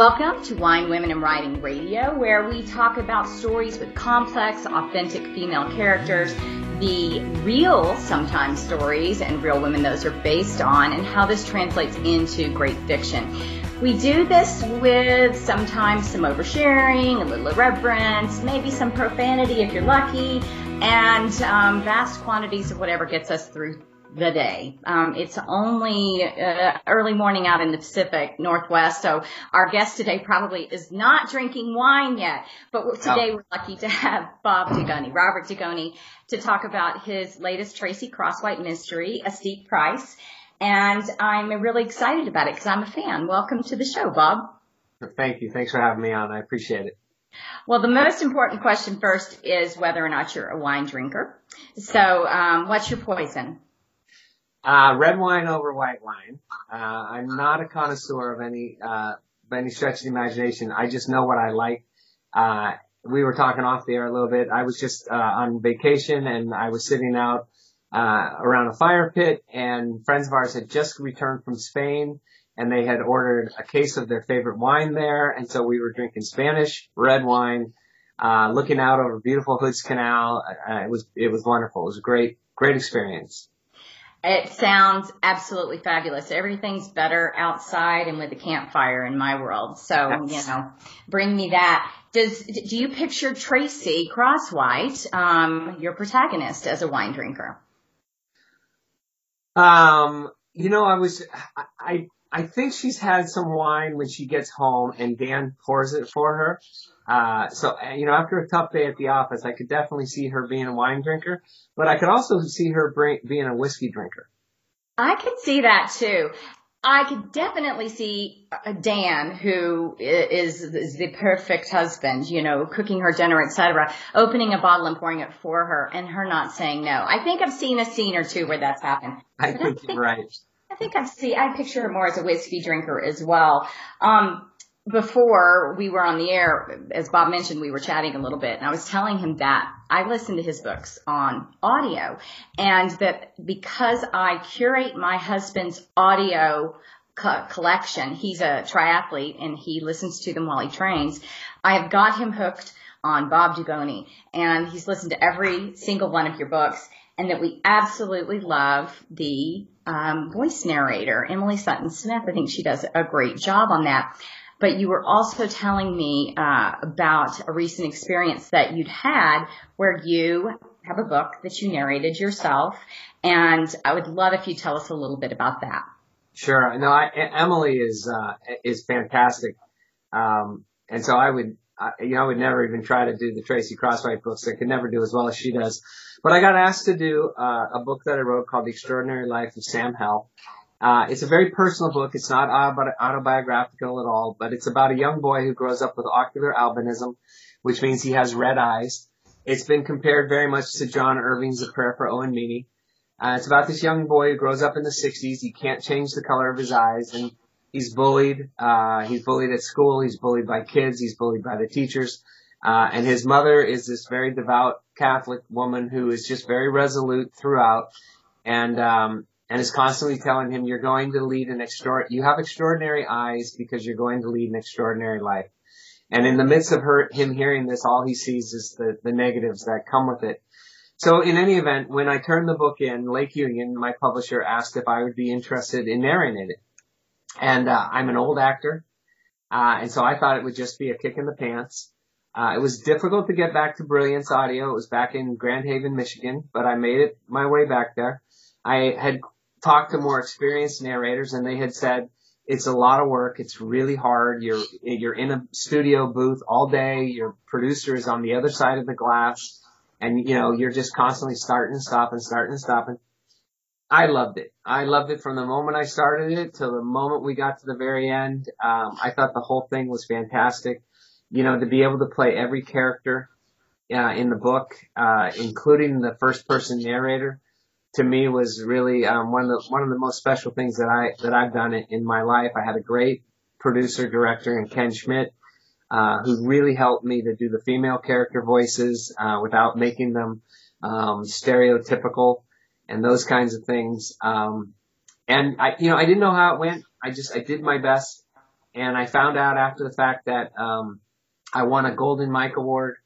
Welcome to Wine, Women, and Writing Radio, where we talk about stories with complex, authentic female characters, the real, sometimes, stories and real women those are based on, and how this translates into great fiction. We do this with sometimes some oversharing, a little irreverence, maybe some profanity if you're lucky, and um, vast quantities of whatever gets us through the day. Um, it's only uh, early morning out in the Pacific Northwest, so our guest today probably is not drinking wine yet. But today oh. we're lucky to have Bob Dugoni, Robert Dugoni, to talk about his latest Tracy Crosswhite mystery, A Steep Price. And I'm really excited about it because I'm a fan. Welcome to the show, Bob. Thank you. Thanks for having me on. I appreciate it. Well, the most important question first is whether or not you're a wine drinker. So, um, what's your poison? Uh, red wine over white wine. Uh, I'm not a connoisseur of any, uh, by any stretch of the imagination. I just know what I like. Uh, we were talking off the air a little bit. I was just, uh, on vacation and I was sitting out, uh, around a fire pit and friends of ours had just returned from Spain and they had ordered a case of their favorite wine there. And so we were drinking Spanish red wine, uh, looking out over beautiful Hoods Canal. Uh, it was, it was wonderful. It was a great, great experience. It sounds absolutely fabulous. Everything's better outside and with a campfire in my world. So, you know, bring me that. Does, do you picture Tracy Crosswhite, um, your protagonist as a wine drinker? Um, you know, I was, I, I think she's had some wine when she gets home and Dan pours it for her. Uh, so, you know, after a tough day at the office, I could definitely see her being a wine drinker, but I could also see her bring, being a whiskey drinker. I could see that too. I could definitely see Dan, who is, is the perfect husband, you know, cooking her dinner, etc., opening a bottle and pouring it for her, and her not saying no. I think I've seen a scene or two where that's happened. I think, I think, you're right. I think I've seen. I picture her more as a whiskey drinker as well. Um, before we were on the air, as Bob mentioned, we were chatting a little bit, and I was telling him that I listen to his books on audio, and that because I curate my husband's audio co- collection, he's a triathlete and he listens to them while he trains. I have got him hooked on Bob Dugoni, and he's listened to every single one of your books, and that we absolutely love the um, voice narrator, Emily Sutton Smith. I think she does a great job on that but you were also telling me uh, about a recent experience that you'd had where you have a book that you narrated yourself, and I would love if you tell us a little bit about that. Sure. No, I, Emily is uh, is fantastic, um, and so I would. I, you know, I would never even try to do the Tracy Crosswhite books. I could never do as well as she does. But I got asked to do uh, a book that I wrote called The Extraordinary Life of Sam Hell. Uh, it's a very personal book. It's not autobiographical at all, but it's about a young boy who grows up with ocular albinism, which means he has red eyes. It's been compared very much to John Irving's A Prayer for Owen Meany. Uh, it's about this young boy who grows up in the 60s. He can't change the color of his eyes and he's bullied. Uh, he's bullied at school. He's bullied by kids. He's bullied by the teachers. Uh, and his mother is this very devout Catholic woman who is just very resolute throughout. And, um, and is constantly telling him, you're going to lead an extra, you have extraordinary eyes because you're going to lead an extraordinary life. And in the midst of her, him hearing this, all he sees is the, the negatives that come with it. So in any event, when I turned the book in, Lake Union, my publisher asked if I would be interested in narrating it. And, uh, I'm an old actor. Uh, and so I thought it would just be a kick in the pants. Uh, it was difficult to get back to Brilliance Audio. It was back in Grand Haven, Michigan, but I made it my way back there. I had talked to more experienced narrators and they had said it's a lot of work. It's really hard. You're you're in a studio booth all day. Your producer is on the other side of the glass, and you know you're just constantly starting and stopping, starting and stopping. I loved it. I loved it from the moment I started it till the moment we got to the very end. Um, I thought the whole thing was fantastic. You know, to be able to play every character uh, in the book, uh, including the first person narrator to me was really um, one of the one of the most special things that I that I've done in, in my life. I had a great producer director in Ken Schmidt, uh, who really helped me to do the female character voices uh, without making them um, stereotypical and those kinds of things. Um, and I, you know, I didn't know how it went. I just I did my best, and I found out after the fact that um, I won a Golden Mike Award,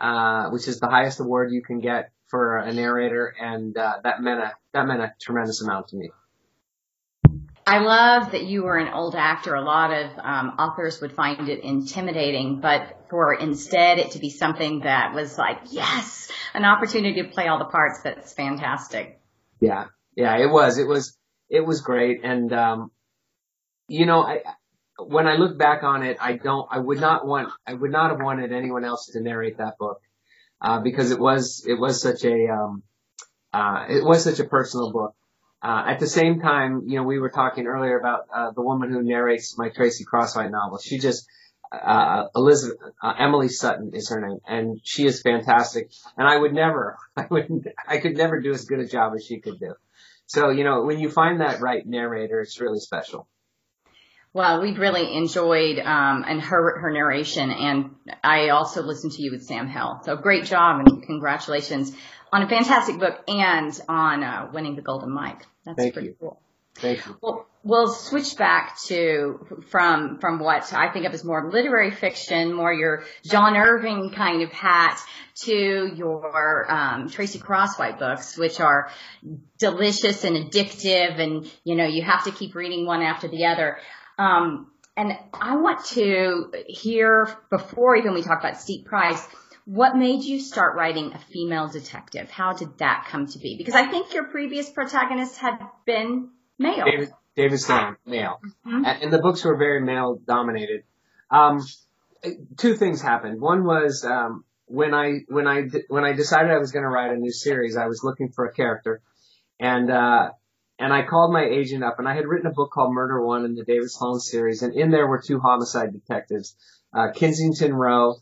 uh, which is the highest award you can get for a narrator, and uh, that meant a that meant a tremendous amount to me. I love that you were an old actor. A lot of um, authors would find it intimidating, but for instead it to be something that was like, yes, an opportunity to play all the parts. That's fantastic. Yeah, yeah, it was. It was. It was great, and um, you know, I when I look back on it, I don't. I would not want. I would not have wanted anyone else to narrate that book uh, because it was. It was such a. Um, uh, it was such a personal book. Uh, at the same time, you know, we were talking earlier about uh, the woman who narrates my Tracy Crosswhite novel. She just, uh, Elizabeth, uh, Emily Sutton is her name, and she is fantastic. And I would never, I would, I could never do as good a job as she could do. So, you know, when you find that right narrator, it's really special. Well, we've really enjoyed um, and her her narration, and I also listened to you with Sam Hell. So great job and congratulations on a fantastic book and on uh, winning the Golden Mike. That's Thank pretty you. cool. Thank you. Well, we'll switch back to from from what I think of as more literary fiction, more your John Irving kind of hat, to your um, Tracy Crosswhite books, which are delicious and addictive, and you know you have to keep reading one after the other. Um, and I want to hear before even we talk about Steep Price what made you start writing a female detective? How did that come to be? Because I think your previous protagonists had been male. David, David Sloan, male. Mm-hmm. And the books were very male dominated. Um, two things happened. One was, um, when I, when I, when I decided I was going to write a new series, I was looking for a character and, uh, and I called my agent up and I had written a book called Murder One in the David Sloan series and in there were two homicide detectives, uh, Kensington Rowe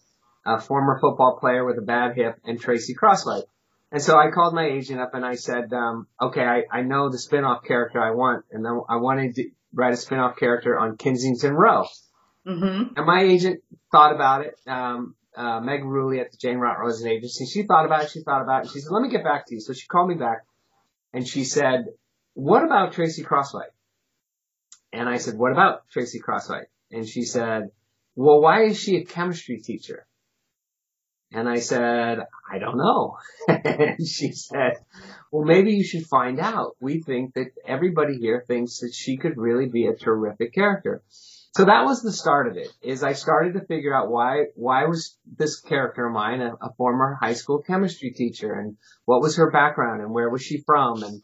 a former football player with a bad hip, and Tracy Crosswhite. And so I called my agent up and I said, um, okay, I, I know the spinoff character I want, and I wanted to write a spinoff character on Kensington Rowe. Mm-hmm. And my agent thought about it. Um, uh, Meg Ruley at the Jane Rotrosen agency. She thought about it. She thought about it. And she said, let me get back to you. So she called me back and she said, what about Tracy Crosswhite? And I said, what about Tracy Crosswhite? And she said, well, why is she a chemistry teacher? And I said, I don't know. and she said, well, maybe you should find out. We think that everybody here thinks that she could really be a terrific character. So that was the start of it, is I started to figure out why, why was this character of mine a, a former high school chemistry teacher and what was her background and where was she from? And,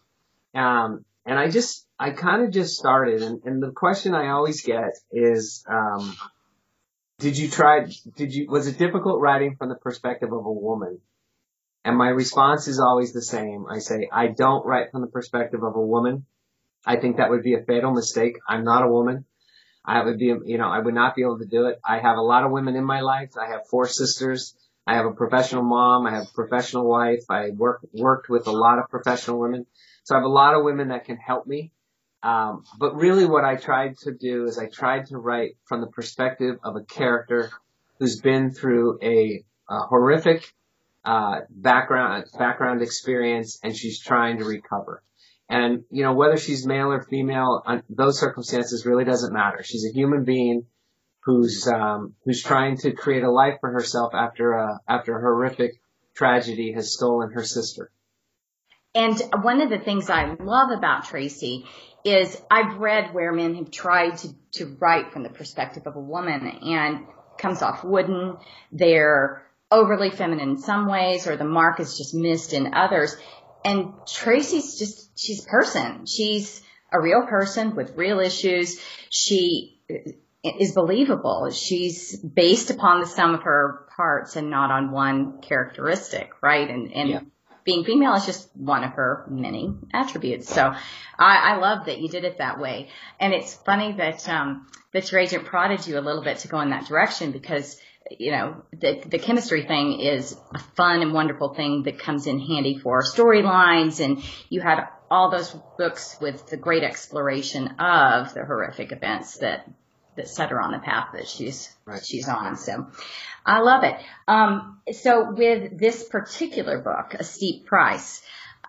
um, and I just, I kind of just started and, and the question I always get is, um, did you try, did you, was it difficult writing from the perspective of a woman? And my response is always the same. I say, I don't write from the perspective of a woman. I think that would be a fatal mistake. I'm not a woman. I would be, you know, I would not be able to do it. I have a lot of women in my life. I have four sisters. I have a professional mom. I have a professional wife. I work, worked with a lot of professional women. So I have a lot of women that can help me. Um, but really what I tried to do is I tried to write from the perspective of a character who's been through a, a horrific uh, background background experience and she's trying to recover. And you know whether she's male or female, those circumstances really doesn't matter. She's a human being who's um, who's trying to create a life for herself after a after a horrific tragedy has stolen her sister. And one of the things I love about Tracy is I've read where men have tried to, to write from the perspective of a woman and comes off wooden. They're overly feminine in some ways or the mark is just missed in others. And Tracy's just, she's a person. She's a real person with real issues. She is believable. She's based upon the sum of her parts and not on one characteristic, right? And, and yeah being female is just one of her many attributes. So I, I love that you did it that way. And it's funny that, um, that your agent prodded you a little bit to go in that direction because, you know, the, the chemistry thing is a fun and wonderful thing that comes in handy for storylines. And you had all those books with the great exploration of the horrific events that that set her on the path that she's right. she's on. So I love it. Um, so with this particular book, A Steep Price,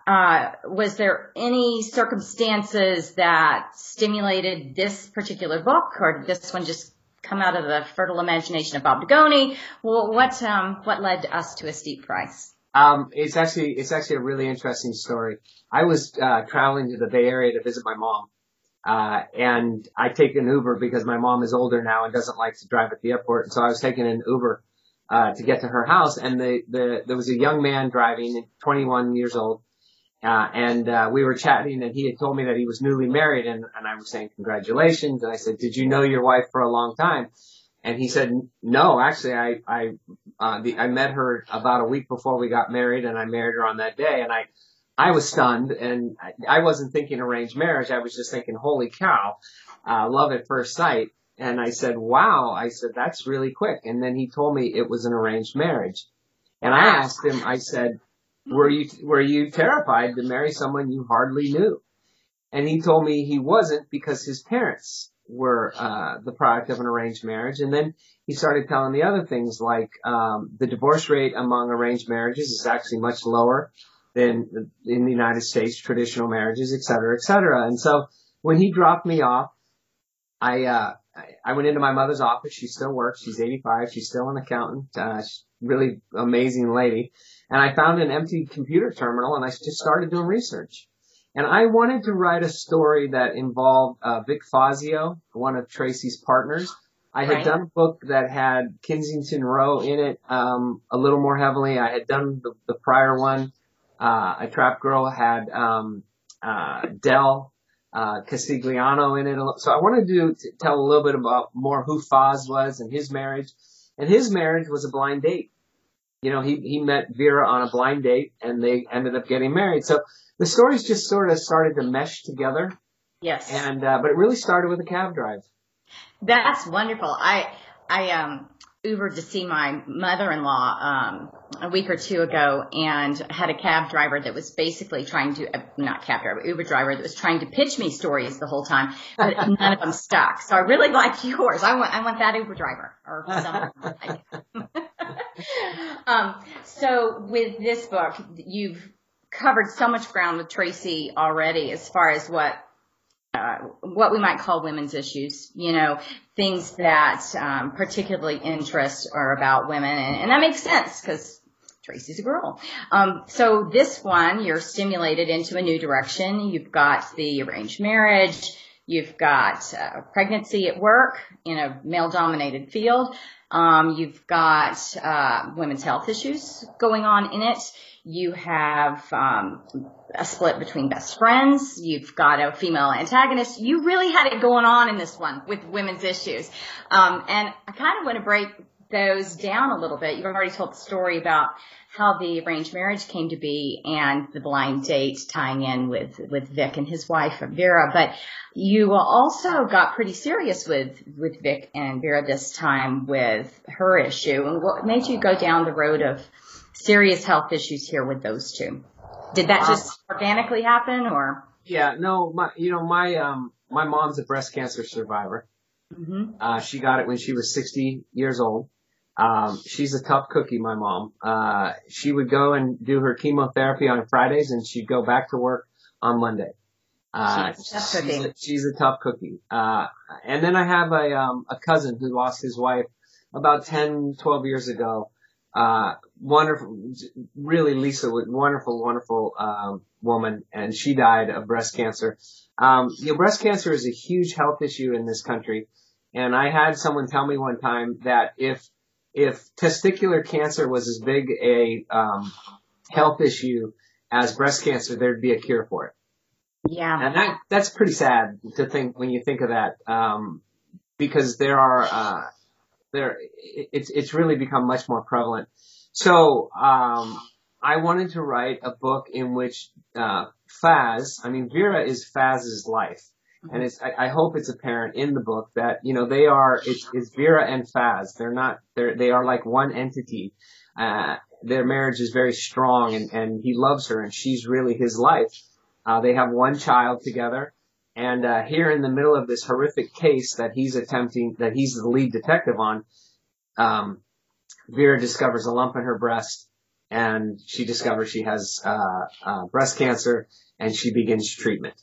uh, was there any circumstances that stimulated this particular book, or did this one just come out of the fertile imagination of Bob Dugoni? Well, what um, what led us to a steep price? Um, it's actually it's actually a really interesting story. I was uh, traveling to the Bay Area to visit my mom, uh, and I take an Uber because my mom is older now and doesn't like to drive at the airport. So I was taking an Uber uh, to get to her house, and the, the there was a young man driving, 21 years old, uh, and uh, we were chatting, and he had told me that he was newly married, and, and I was saying congratulations, and I said, did you know your wife for a long time? And he said, no, actually, I I uh, the, I met her about a week before we got married, and I married her on that day, and I I was stunned, and I, wasn't thinking arranged marriage. I was just thinking, holy cow, uh, love at first sight. And I said, wow. I said, that's really quick. And then he told me it was an arranged marriage. And I asked him, I said, were you, were you terrified to marry someone you hardly knew? And he told me he wasn't because his parents were, uh, the product of an arranged marriage. And then he started telling me other things like, um, the divorce rate among arranged marriages is actually much lower than in the United States, traditional marriages, et cetera, et cetera. And so when he dropped me off, I, uh, I went into my mother's office. She still works. She's 85. She's still an accountant. Uh, really amazing lady. And I found an empty computer terminal and I just started doing research. And I wanted to write a story that involved uh, Vic Fazio, one of Tracy's partners. I had right. done a book that had Kensington Rowe in it um, a little more heavily. I had done the, the prior one uh, a Trapped Girl had um, uh, Del uh, Castigliano in it. So I wanted to, to tell a little bit about more who Faz was and his marriage. And his marriage was a blind date. You know, he, he met Vera on a blind date and they ended up getting married. So the stories just sort of started to mesh together. Yes. And, uh, but it really started with a cab drive. That's wonderful. I, I, um, Ubered to see my mother-in-law um, a week or two ago and had a cab driver that was basically trying to uh, not cab driver Uber driver that was trying to pitch me stories the whole time, but none of them stuck. So I really like yours. I want I want that Uber driver or something um, so with this book, you've covered so much ground with Tracy already as far as what uh, what we might call women's issues, you know, things that um, particularly interest or about women, and, and that makes sense because Tracy's a girl. Um, so this one, you're stimulated into a new direction. You've got the arranged marriage. You've got uh, pregnancy at work in a male-dominated field. Um, you've got uh, women's health issues going on in it. You have um, a split between best friends. You've got a female antagonist. You really had it going on in this one with women's issues. Um, and I kind of want to break those down a little bit. You've already told the story about how the arranged marriage came to be and the blind date tying in with, with Vic and his wife Vera. But you also got pretty serious with, with Vic and Vera this time with her issue. And what made you go down the road of serious health issues here with those two. Did that just uh, organically happen or? Yeah, no, my, you know, my, um, my mom's a breast cancer survivor. Mm-hmm. Uh, she got it when she was 60 years old. Um, she's a tough cookie, my mom. Uh, she would go and do her chemotherapy on Fridays and she'd go back to work on Monday. Uh, she's, a, she's a tough cookie. Uh, and then I have a, um, a cousin who lost his wife about 10, 12 years ago uh, wonderful, really Lisa was wonderful, wonderful, um, woman and she died of breast cancer. Um, you know, breast cancer is a huge health issue in this country. And I had someone tell me one time that if, if testicular cancer was as big a, um, health issue as breast cancer, there'd be a cure for it. Yeah. And that, that's pretty sad to think when you think of that. Um, because there are, uh, there it's it's really become much more prevalent. So um, I wanted to write a book in which uh, Faz, I mean Vera is Faz's life, mm-hmm. and it's I, I, hope it's apparent in the book that you know they are it's, it's Vera and Faz. They're not they're they are like one entity. Uh, their marriage is very strong, and and he loves her, and she's really his life. Uh, they have one child together. And uh, here in the middle of this horrific case that he's attempting, that he's the lead detective on, um, Vera discovers a lump in her breast and she discovers she has uh, uh, breast cancer, and she begins treatment.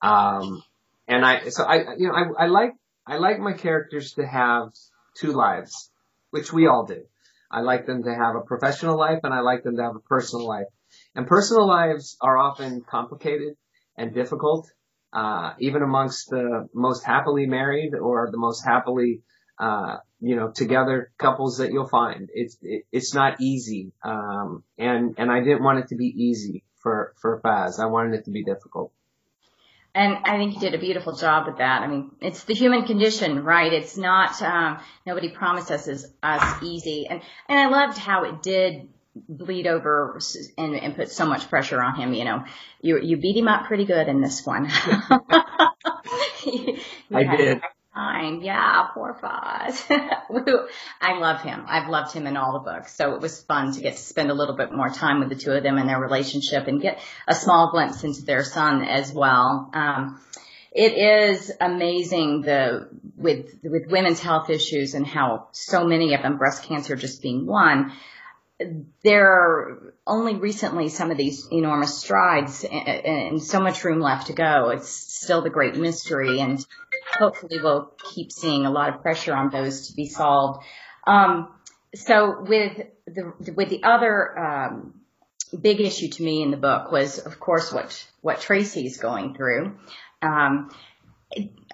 Um, and I, so I, you know, I, I like, I like my characters to have two lives, which we all do. I like them to have a professional life, and I like them to have a personal life. And personal lives are often complicated and difficult, uh, even amongst the most happily married or the most happily uh, you know, together couples that you'll find. It's it, it's not easy, um, and and I didn't want it to be easy for for Faz. I wanted it to be difficult. And I think you did a beautiful job with that. I mean, it's the human condition, right? It's not um, nobody promises us as us easy, and and I loved how it did bleed over and, and put so much pressure on him. You know, you you beat him up pretty good in this one. I did time. Yeah, poor Faz. I love him. I've loved him in all the books. So it was fun to get to spend a little bit more time with the two of them and their relationship and get a small glimpse into their son as well. Um, it is amazing the with with women's health issues and how so many of them breast cancer just being one there are only recently some of these enormous strides and, so much room left to go. It's still the great mystery and hopefully we'll keep seeing a lot of pressure on those to be solved. Um, so with the, with the other, um, big issue to me in the book was, of course, what, what Tracy's going through. Um,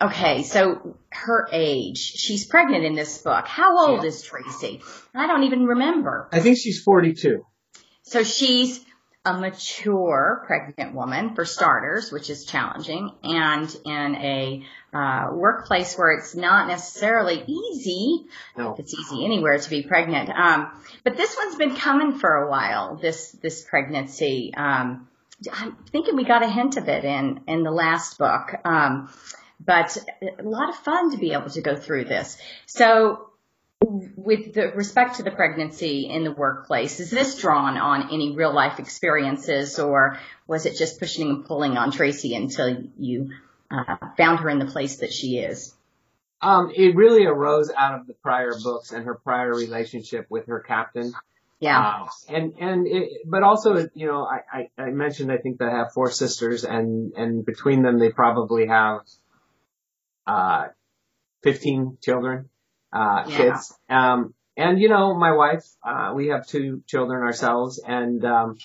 okay, so her age. She's pregnant in this book. How old yeah. is Tracy? I don't even remember. I think she's 42. So she's a mature pregnant woman for starters, which is challenging, and in a uh, workplace where it's not necessarily easy. No. If it's easy anywhere to be pregnant. Um, but this one's been coming for a while. This this pregnancy. Um, I'm thinking we got a hint of it in in the last book. Um, but a lot of fun to be able to go through this. So with the respect to the pregnancy in the workplace, is this drawn on any real life experiences or was it just pushing and pulling on Tracy until you uh, found her in the place that she is? Um, it really arose out of the prior books and her prior relationship with her captain. Yeah. Uh, and, and, it, but also, you know, I, I, I mentioned I think they have four sisters and, and between them they probably have uh, 15 children, uh, yeah. kids. Um, and you know, my wife, uh, we have two children ourselves and, um,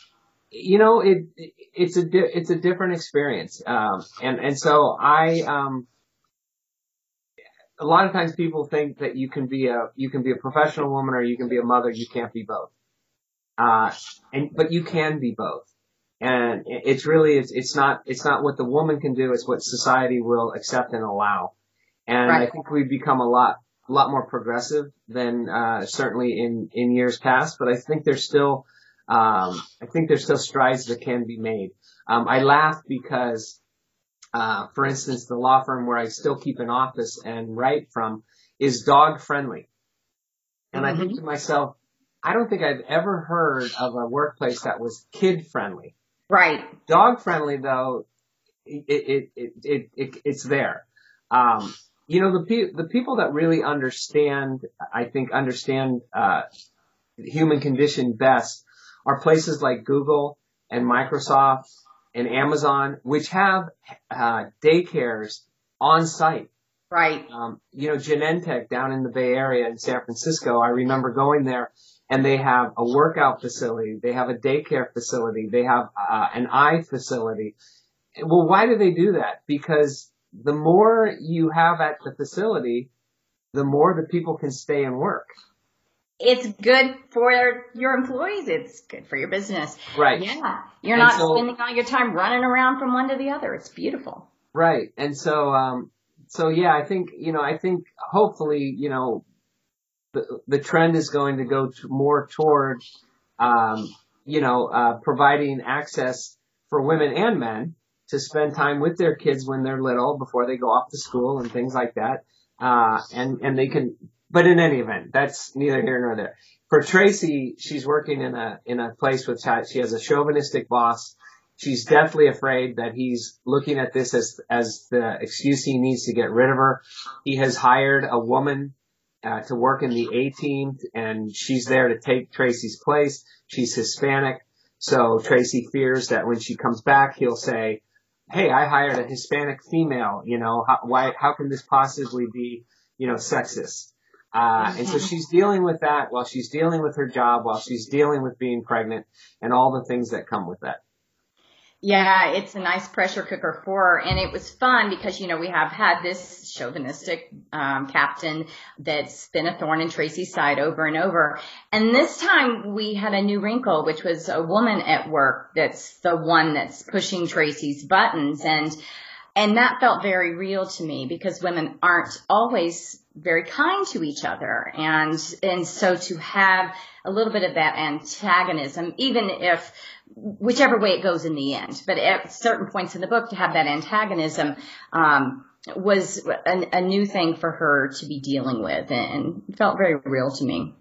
you know, it, it's a, di- it's a different experience. Um, and, and so I, um, a lot of times people think that you can be a, you can be a professional woman or you can be a mother. You can't be both. Uh, and, but you can be both. And it's really, it's, it's not, it's not what the woman can do, it's what society will accept and allow. And right. I think we've become a lot, a lot more progressive than, uh, certainly in, in years past, but I think there's still, um, I think there's still strides that can be made. Um, I laugh because, uh, for instance, the law firm where I still keep an office and write from is dog friendly. And mm-hmm. I think mm-hmm. to myself, I don't think I've ever heard of a workplace that was kid friendly. Right. Dog friendly though, it, it, it, it, it it's there. Um, you know, the, pe- the people that really understand, I think understand, uh, human condition best are places like Google and Microsoft and Amazon, which have, uh, daycares on site. Right. Um, you know, Genentech down in the Bay Area in San Francisco, I remember going there and they have a workout facility, they have a daycare facility, they have uh, an eye facility. Well, why do they do that? Because the more you have at the facility, the more the people can stay and work. It's good for your employees. It's good for your business. Right. Yeah. You're and not so, spending all your time running around from one to the other. It's beautiful. Right. And so, um, so yeah, I think, you know, I think hopefully, you know, the, trend is going to go to more toward, um, you know, uh, providing access for women and men to spend time with their kids when they're little before they go off to school and things like that. Uh, and, and they can, but in any event, that's neither here nor there. For Tracy, she's working in a, in a place with, she has a chauvinistic boss. She's deathly afraid that he's looking at this as, as the excuse he needs to get rid of her. He has hired a woman uh, to work in the A team, and she's there to take Tracy's place. She's Hispanic, so Tracy fears that when she comes back, he'll say, "Hey, I hired a Hispanic female. You know, how, why? How can this possibly be, you know, sexist?" Uh, and so she's dealing with that while she's dealing with her job, while she's dealing with being pregnant, and all the things that come with that. Yeah, it's a nice pressure cooker for her. And it was fun because, you know, we have had this chauvinistic um, captain that's been a thorn in Tracy's side over and over. And this time we had a new wrinkle, which was a woman at work that's the one that's pushing Tracy's buttons. And, and that felt very real to me because women aren't always very kind to each other. And, and so to have a little bit of that antagonism, even if whichever way it goes in the end. But at certain points in the book, to have that antagonism um, was a, a, new thing for her to be dealing with, and felt very real to me.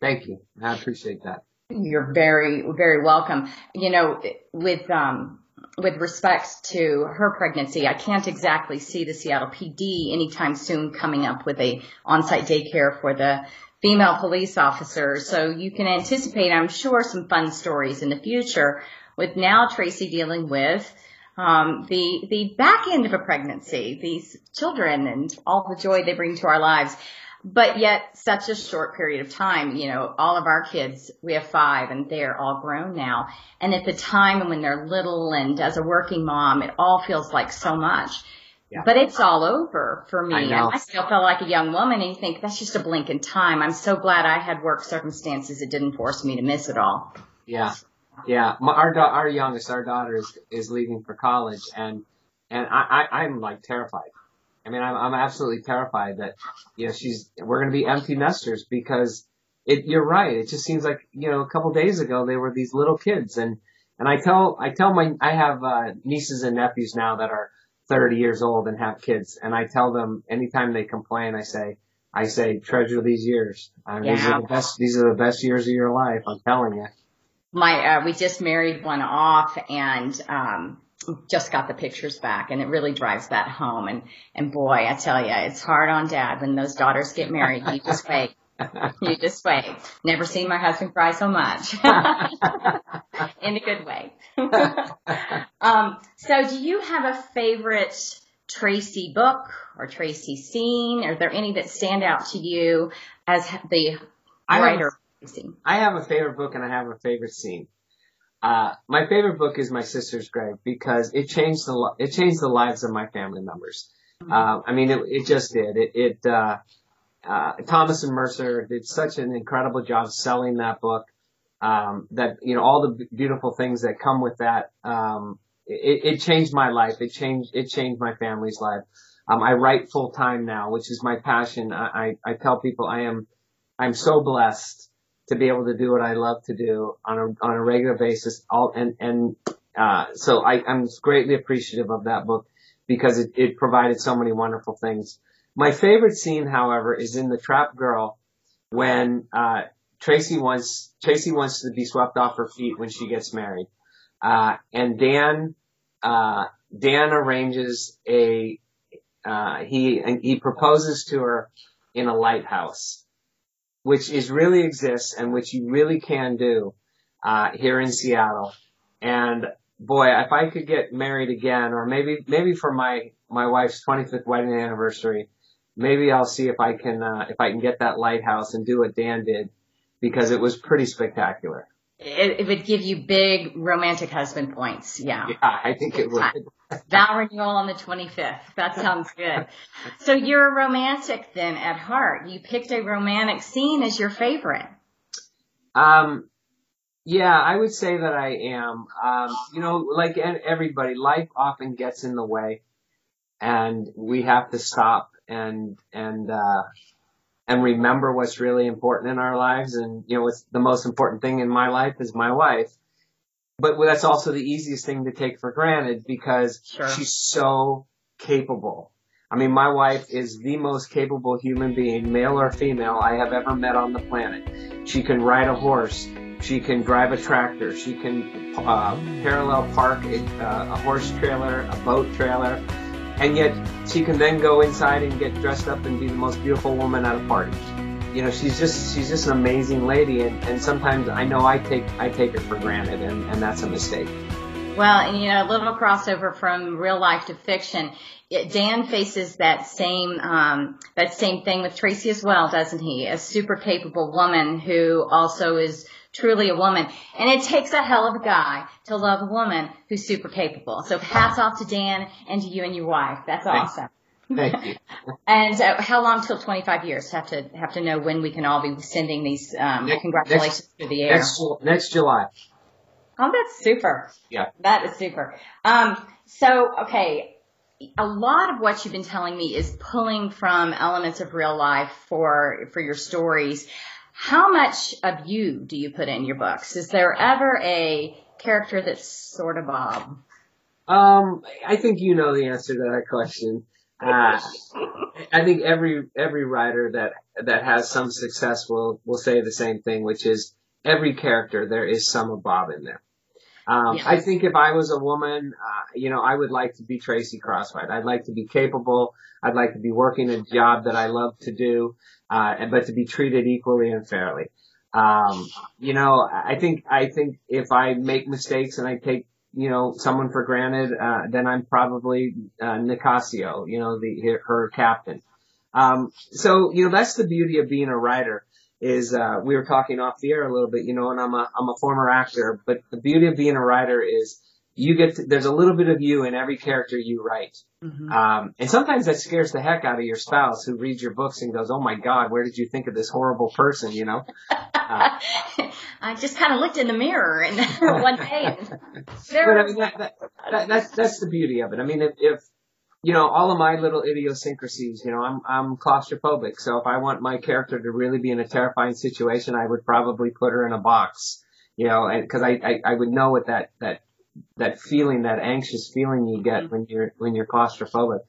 Thank you. I appreciate that. You're very, very welcome. You know, with um, with respect to her pregnancy, I can't exactly see the Seattle PD anytime soon coming up with a on-site daycare for the female police officers. So you can anticipate, I'm sure, some fun stories in the future with now Tracy dealing with um, the the back end of a pregnancy, these children and all the joy they bring to our lives. But yet, such a short period of time. You know, all of our kids, we have five, and they're all grown now. And at the time when they're little, and as a working mom, it all feels like so much. Yeah. But it's all over for me. I, I still feel like a young woman and you think that's just a blink in time. I'm so glad I had work circumstances that didn't force me to miss it all. Yeah. Yeah. My, our, our youngest, our daughter is, is leaving for college and, and I, I, I'm like terrified. I mean, I'm, I'm absolutely terrified that, you know, she's, we're going to be empty nesters because it, you're right. It just seems like, you know, a couple days ago they were these little kids and, and I tell, I tell my, I have, uh, nieces and nephews now that are, 30 years old and have kids. And I tell them anytime they complain, I say, I say, treasure these years. Uh, yeah. These are the best, these are the best years of your life. I'm telling you. My, uh, we just married one off and, um, just got the pictures back and it really drives that home. And, and boy, I tell you, it's hard on dad when those daughters get married. You just wait. you just wait. Never seen my husband cry so much. In a good way. um, so do you have a favorite Tracy book or Tracy scene? Are there any that stand out to you as the writer? I have, I have a favorite book and I have a favorite scene. Uh, my favorite book is My Sister's Grave because it changed the it changed the lives of my family members. Mm-hmm. Uh, I mean, it, it just did. It, it uh, uh, Thomas and Mercer did such an incredible job selling that book. Um, that you know all the beautiful things that come with that. Um, it, it changed my life. It changed it changed my family's life. Um, I write full time now, which is my passion. I, I, I tell people I am I'm so blessed to be able to do what I love to do on a on a regular basis. All and and uh, so I, I'm greatly appreciative of that book because it, it provided so many wonderful things. My favorite scene, however, is in The Trapped Girl when uh, Tracy wants Tracy wants to be swept off her feet when she gets married, uh, and Dan uh, Dan arranges a uh, he he proposes to her in a lighthouse, which is really exists and which you really can do uh, here in Seattle. And boy, if I could get married again, or maybe maybe for my my wife's 25th wedding anniversary, maybe I'll see if I can uh, if I can get that lighthouse and do what Dan did because it was pretty spectacular. It, it would give you big romantic husband points. Yeah. Yeah, I think it would. Vow renewal on the 25th. That sounds good. So you're a romantic then at heart. You picked a romantic scene as your favorite. Um, yeah, I would say that I am. Um, you know, like everybody, life often gets in the way and we have to stop and and uh, and remember what's really important in our lives. And you know, what's the most important thing in my life is my wife. But that's also the easiest thing to take for granted because sure. she's so capable. I mean, my wife is the most capable human being, male or female, I have ever met on the planet. She can ride a horse. She can drive a tractor. She can uh, parallel park a, uh, a horse trailer, a boat trailer and yet she can then go inside and get dressed up and be the most beautiful woman at a party. You know, she's just she's just an amazing lady, and, and sometimes I know I take I take it for granted, and, and that's a mistake. Well, and you know, a little crossover from real life to fiction. It, Dan faces that same um, that same thing with Tracy as well, doesn't he? A super capable woman who also is truly a woman, and it takes a hell of a guy to love a woman who's super capable. So hats off to Dan and to you and your wife. That's awesome. Thank you. and uh, how long till 25 years? Have to have to know when we can all be sending these um, Next- congratulations to the air. Next next July. Oh, that's super. Yeah. That is super. Um, so, okay, a lot of what you've been telling me is pulling from elements of real life for, for your stories. How much of you do you put in your books? Is there ever a character that's sort of Bob? Um, I think you know the answer to that question. Uh, I think every every writer that that has some success will will say the same thing, which is every character there is some of Bob in there. Um, Yeah. I think if I was a woman, uh, you know, I would like to be Tracy Crosswhite. I'd like to be capable. I'd like to be working a job that I love to do, uh, and but to be treated equally and fairly. Um, you know, I think I think if I make mistakes and I take you know someone for granted, uh, then I'm probably uh, Nolasco, you know, the her, captain. Um, so you know that's the beauty of being a writer is uh, we were talking off the air a little bit, you know, and I'm a I'm a former actor, but the beauty of being a writer is you get to, there's a little bit of you in every character you write. Mhm. Um, and sometimes that scares the heck out of your spouse who reads your books and goes, "Oh my God, where did you think of this horrible person?" You know. Uh, I just kind of looked in the mirror and one day and but there I mean, that, that, that, that's that's the beauty of it. I mean, if, if you know all of my little idiosyncrasies, you know, I'm I'm claustrophobic, so if I want my character to really be in a terrifying situation, I would probably put her in a box, you know, and because I, I I would know what that that that feeling, that anxious feeling you get when you're when you're claustrophobic.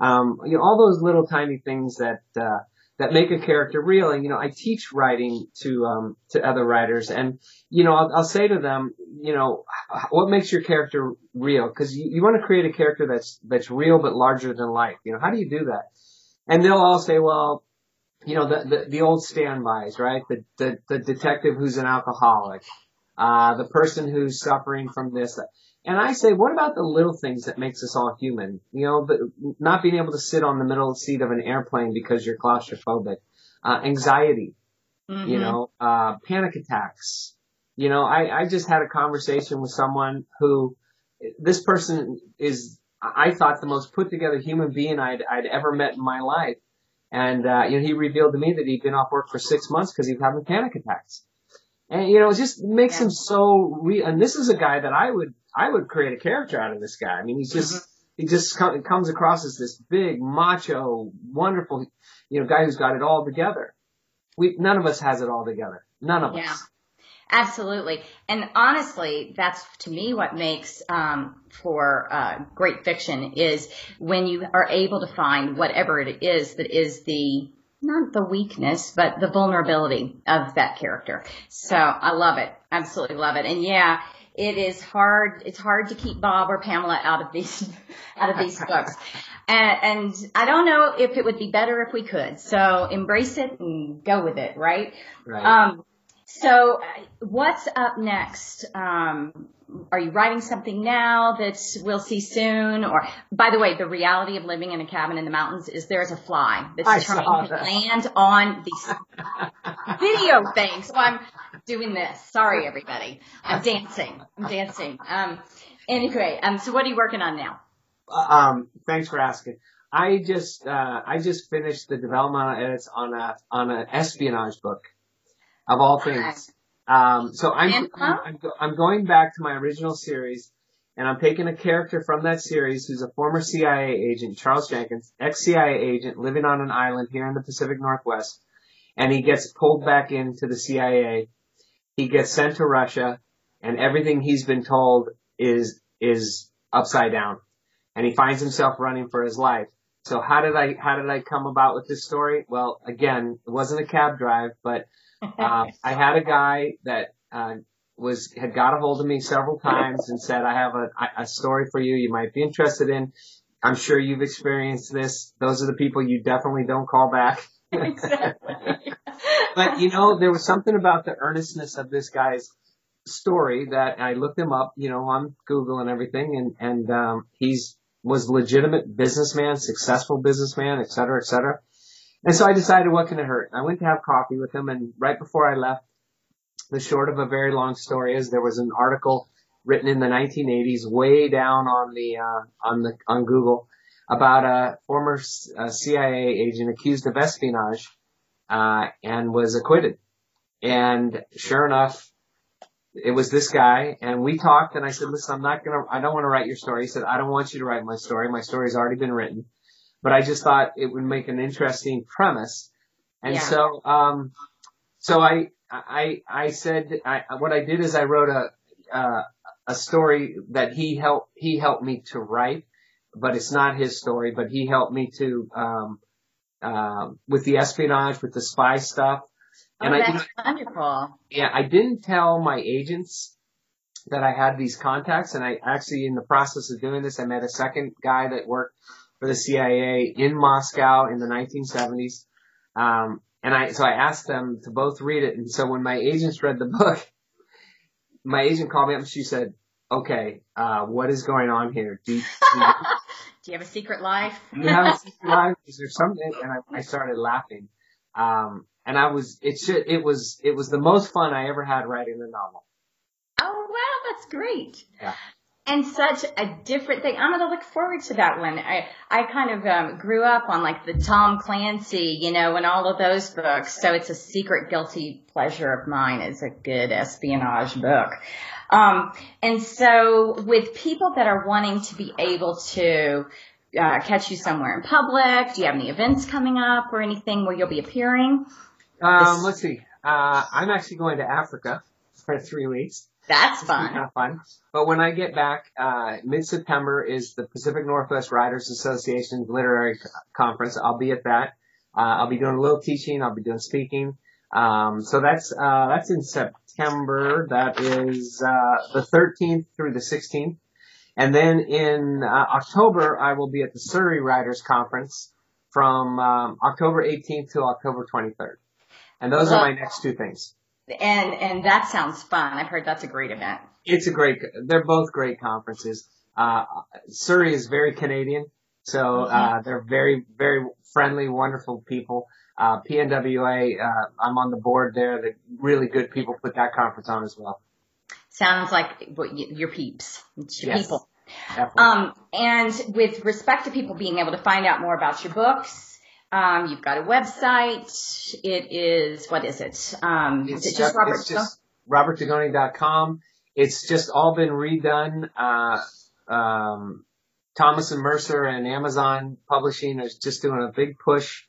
Um, you know, all those little tiny things that uh, that make a character real. And you know, I teach writing to um, to other writers, and you know, I'll, I'll say to them, you know, what makes your character real? Because you, you want to create a character that's that's real but larger than life. You know, how do you do that? And they'll all say, well, you know, the the, the old standbys, right? The, the the detective who's an alcoholic, uh, the person who's suffering from this. And I say, what about the little things that makes us all human? You know, the, not being able to sit on the middle seat of an airplane because you're claustrophobic, uh, anxiety, you Mhm. know, uh, panic attacks. You know, I, I just had a conversation with someone who, this person is, I thought the most put together human being I'd, I'd ever met in my life. And, uh, you know, he revealed to me that he'd been off work for six months because he was having panic attacks. And, you know, it just makes Yeah. him so real. And this is a guy that I would, I would create a character out of this guy. I mean, he's just, he just co- comes across as this big, macho, wonderful, you know, guy who's got it all together. We, none of us has it all together. None of Yeah. us. Absolutely. And honestly, that's to me what makes um, for uh, great fiction is when you are able to find whatever it is that is the not the weakness, but the vulnerability of that character. So I love it. Absolutely love it. And yeah, it is hard. It's hard to keep Bob or Pamela out of these, out of these books. And, and I don't know if it would be better if we could. So embrace it and go with it, right? Right. Um, so uh, what's up next? Um, are you writing something now that we'll see soon? Or, by the way, the reality of living in a cabin in the mountains is there's a fly that's saw trying to land on the video thing. So I'm doing this. Sorry, everybody. I'm dancing. I'm dancing. Um, anyway, um, so what are you working on now? um, thanks for asking. I just, uh, I just finished the developmental edits on a, on an espionage book of all things. Um, so I'm? I'm, go- I'm going back to my original series and I'm taking a character from that series who's a former CIA agent, Charles Jenkins, ex-CIA agent living on an island here in the Pacific Northwest. And he gets pulled back into the CIA. He gets sent to Russia and everything he's been told is, is upside down. And he finds himself running for his life. So how did I, how did I come about with this story? Well, again, it wasn't a cab drive, but uh, I had a guy that uh, was had got a hold of me several times and said, "I have a, a story for you. You might be interested in. I'm sure you've experienced this. Those are the people you definitely don't call back." exactly. but you know, there was something about the earnestness of this guy's story that I looked him up, you know, on Google and everything, and and um, he's was legitimate businessman, successful businessman, et cetera, et cetera. And so I decided, what can it hurt? I went to have coffee with him, and right before I left, the short of a very long story is there was an article written in the 1980s, way down on the uh, on the on Google, about a former uh, CIA agent accused of espionage uh, and was acquitted. And sure enough, it was this guy, and we talked, and I said, "Listen, I'm not gonna, I don't want to write your story." He said, "I don't want you to write my story. My story's already been written." But I just thought it would make an interesting premise, and Yeah. so, um, so I, I, I said, I, what I did is I wrote a, uh, a story that he helped, he helped me to write, but it's not his story, but he helped me to, um, um, with the espionage, with the spy stuff. Oh, And I, that's wonderful. yeah, I didn't tell my agents that I had these contacts, and I actually, in the process of doing this, I met a second guy that worked for the CIA in Moscow in the 1970s. Um, and I, so I asked them to both read it, and so when my agents read the book, my agent called me up and she said, "Okay, uh, what is going on here? Do, do, you- Do you have a secret life? do you have a secret life? Is there something?" And I, I started laughing. Um, and I was, it should, it was, it was the most fun I ever had writing a novel. Oh wow, that's great. Yeah. And such a different thing. I'm gonna look forward to that one. I I kind of um, grew up on like the Tom Clancy, you know, and all of those books. So it's a secret guilty pleasure of mine. Is a good espionage book. Um, and so with people that are wanting to be able to uh, catch you somewhere in public, do you have any events coming up or anything where you'll be appearing? Um, This- let's see. Uh, I'm actually going to Africa for three weeks. That's It's gonna be fun. fun. But when I get back, uh, mid-September is the Pacific Northwest Writers Association Literary Conference. I'll be at that. Uh, I'll be doing a little teaching. I'll be doing speaking. Um, so that's, uh, that's in September. That is, uh, the 13th through the 16th. And then in, uh, October, I will be at the Surrey Writers Conference from, um, October 18th to October 23rd. And those are my next two things. And and that sounds fun. I've heard that's a great event. It's a great. They're both great conferences. Uh, Surrey is very Canadian, so uh, they're very, very friendly, wonderful people. Uh, PNWA, uh, I'm on the board there. The really good people put that conference on as well. Sounds like your peeps. It's your Yes. people. Definitely. Um, and with respect to people being able to find out more about your books, um, you've got a website. It is, what is it? Um, is it just Robert? it's just robertdugoni.com. It's just all been redone. Uh, um, Thomas and Mercer and Amazon Publishing is just doing a big push.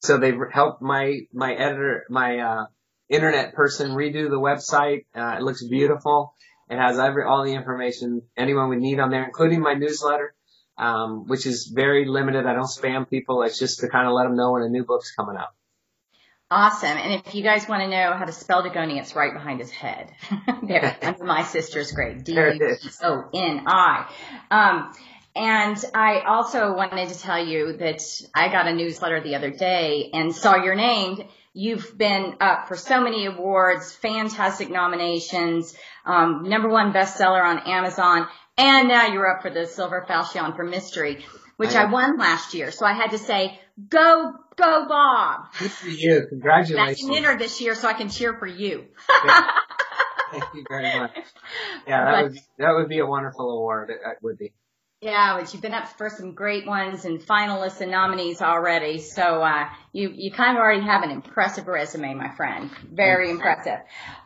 So they've helped my, my editor, my, uh, internet person redo the website. Uh, it looks beautiful. It has every, all the information anyone would need on there, including my newsletter, um, which is very limited. I don't spam people. It's just to kind of let them know when a new book's coming out. Awesome. And if you guys want to know how to spell Dugoni, it's right behind his head. there, under my sister's grade. There. D-O-N-I. Um, and I also wanted to tell you that I got a newsletter the other day and saw your name. You've been up for so many awards, fantastic nominations, um, number one bestseller on Amazon, and now you're up for the Silver Falchion for Mystery, which I I won last year. So I had to say, go, go Bob. Good for you. Congratulations. can enter this year so I can cheer for you. Thank you very much. Yeah, that But- would that would be a wonderful award. It, it would be. Yeah, but you've been up for some great ones and finalists and nominees already. So uh, you you kind of already have an impressive resume, my friend. Very impressive.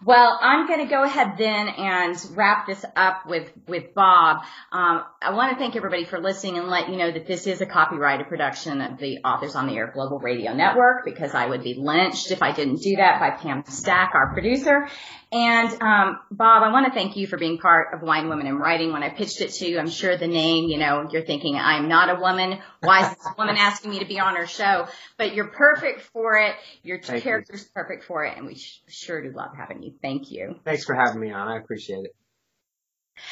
Well, I'm going to go ahead then and wrap this up with with Bob. Um, I want to thank everybody for listening and let you know that this is a copyrighted production of the Authors on the Air Global Radio Network because I would be lynched if I didn't do that by Pam Stack, our producer. And um, Bob, I want to thank you for being part of Wine Women in Writing. When I pitched it to you, I'm sure the name, you know, you're thinking, I'm not a woman. Why is this woman asking me to be on her show? But you're perfect for it. Your Thank you. perfect for it. And we sh- sure do love having you. Thank you. Thanks for having me on. I appreciate it.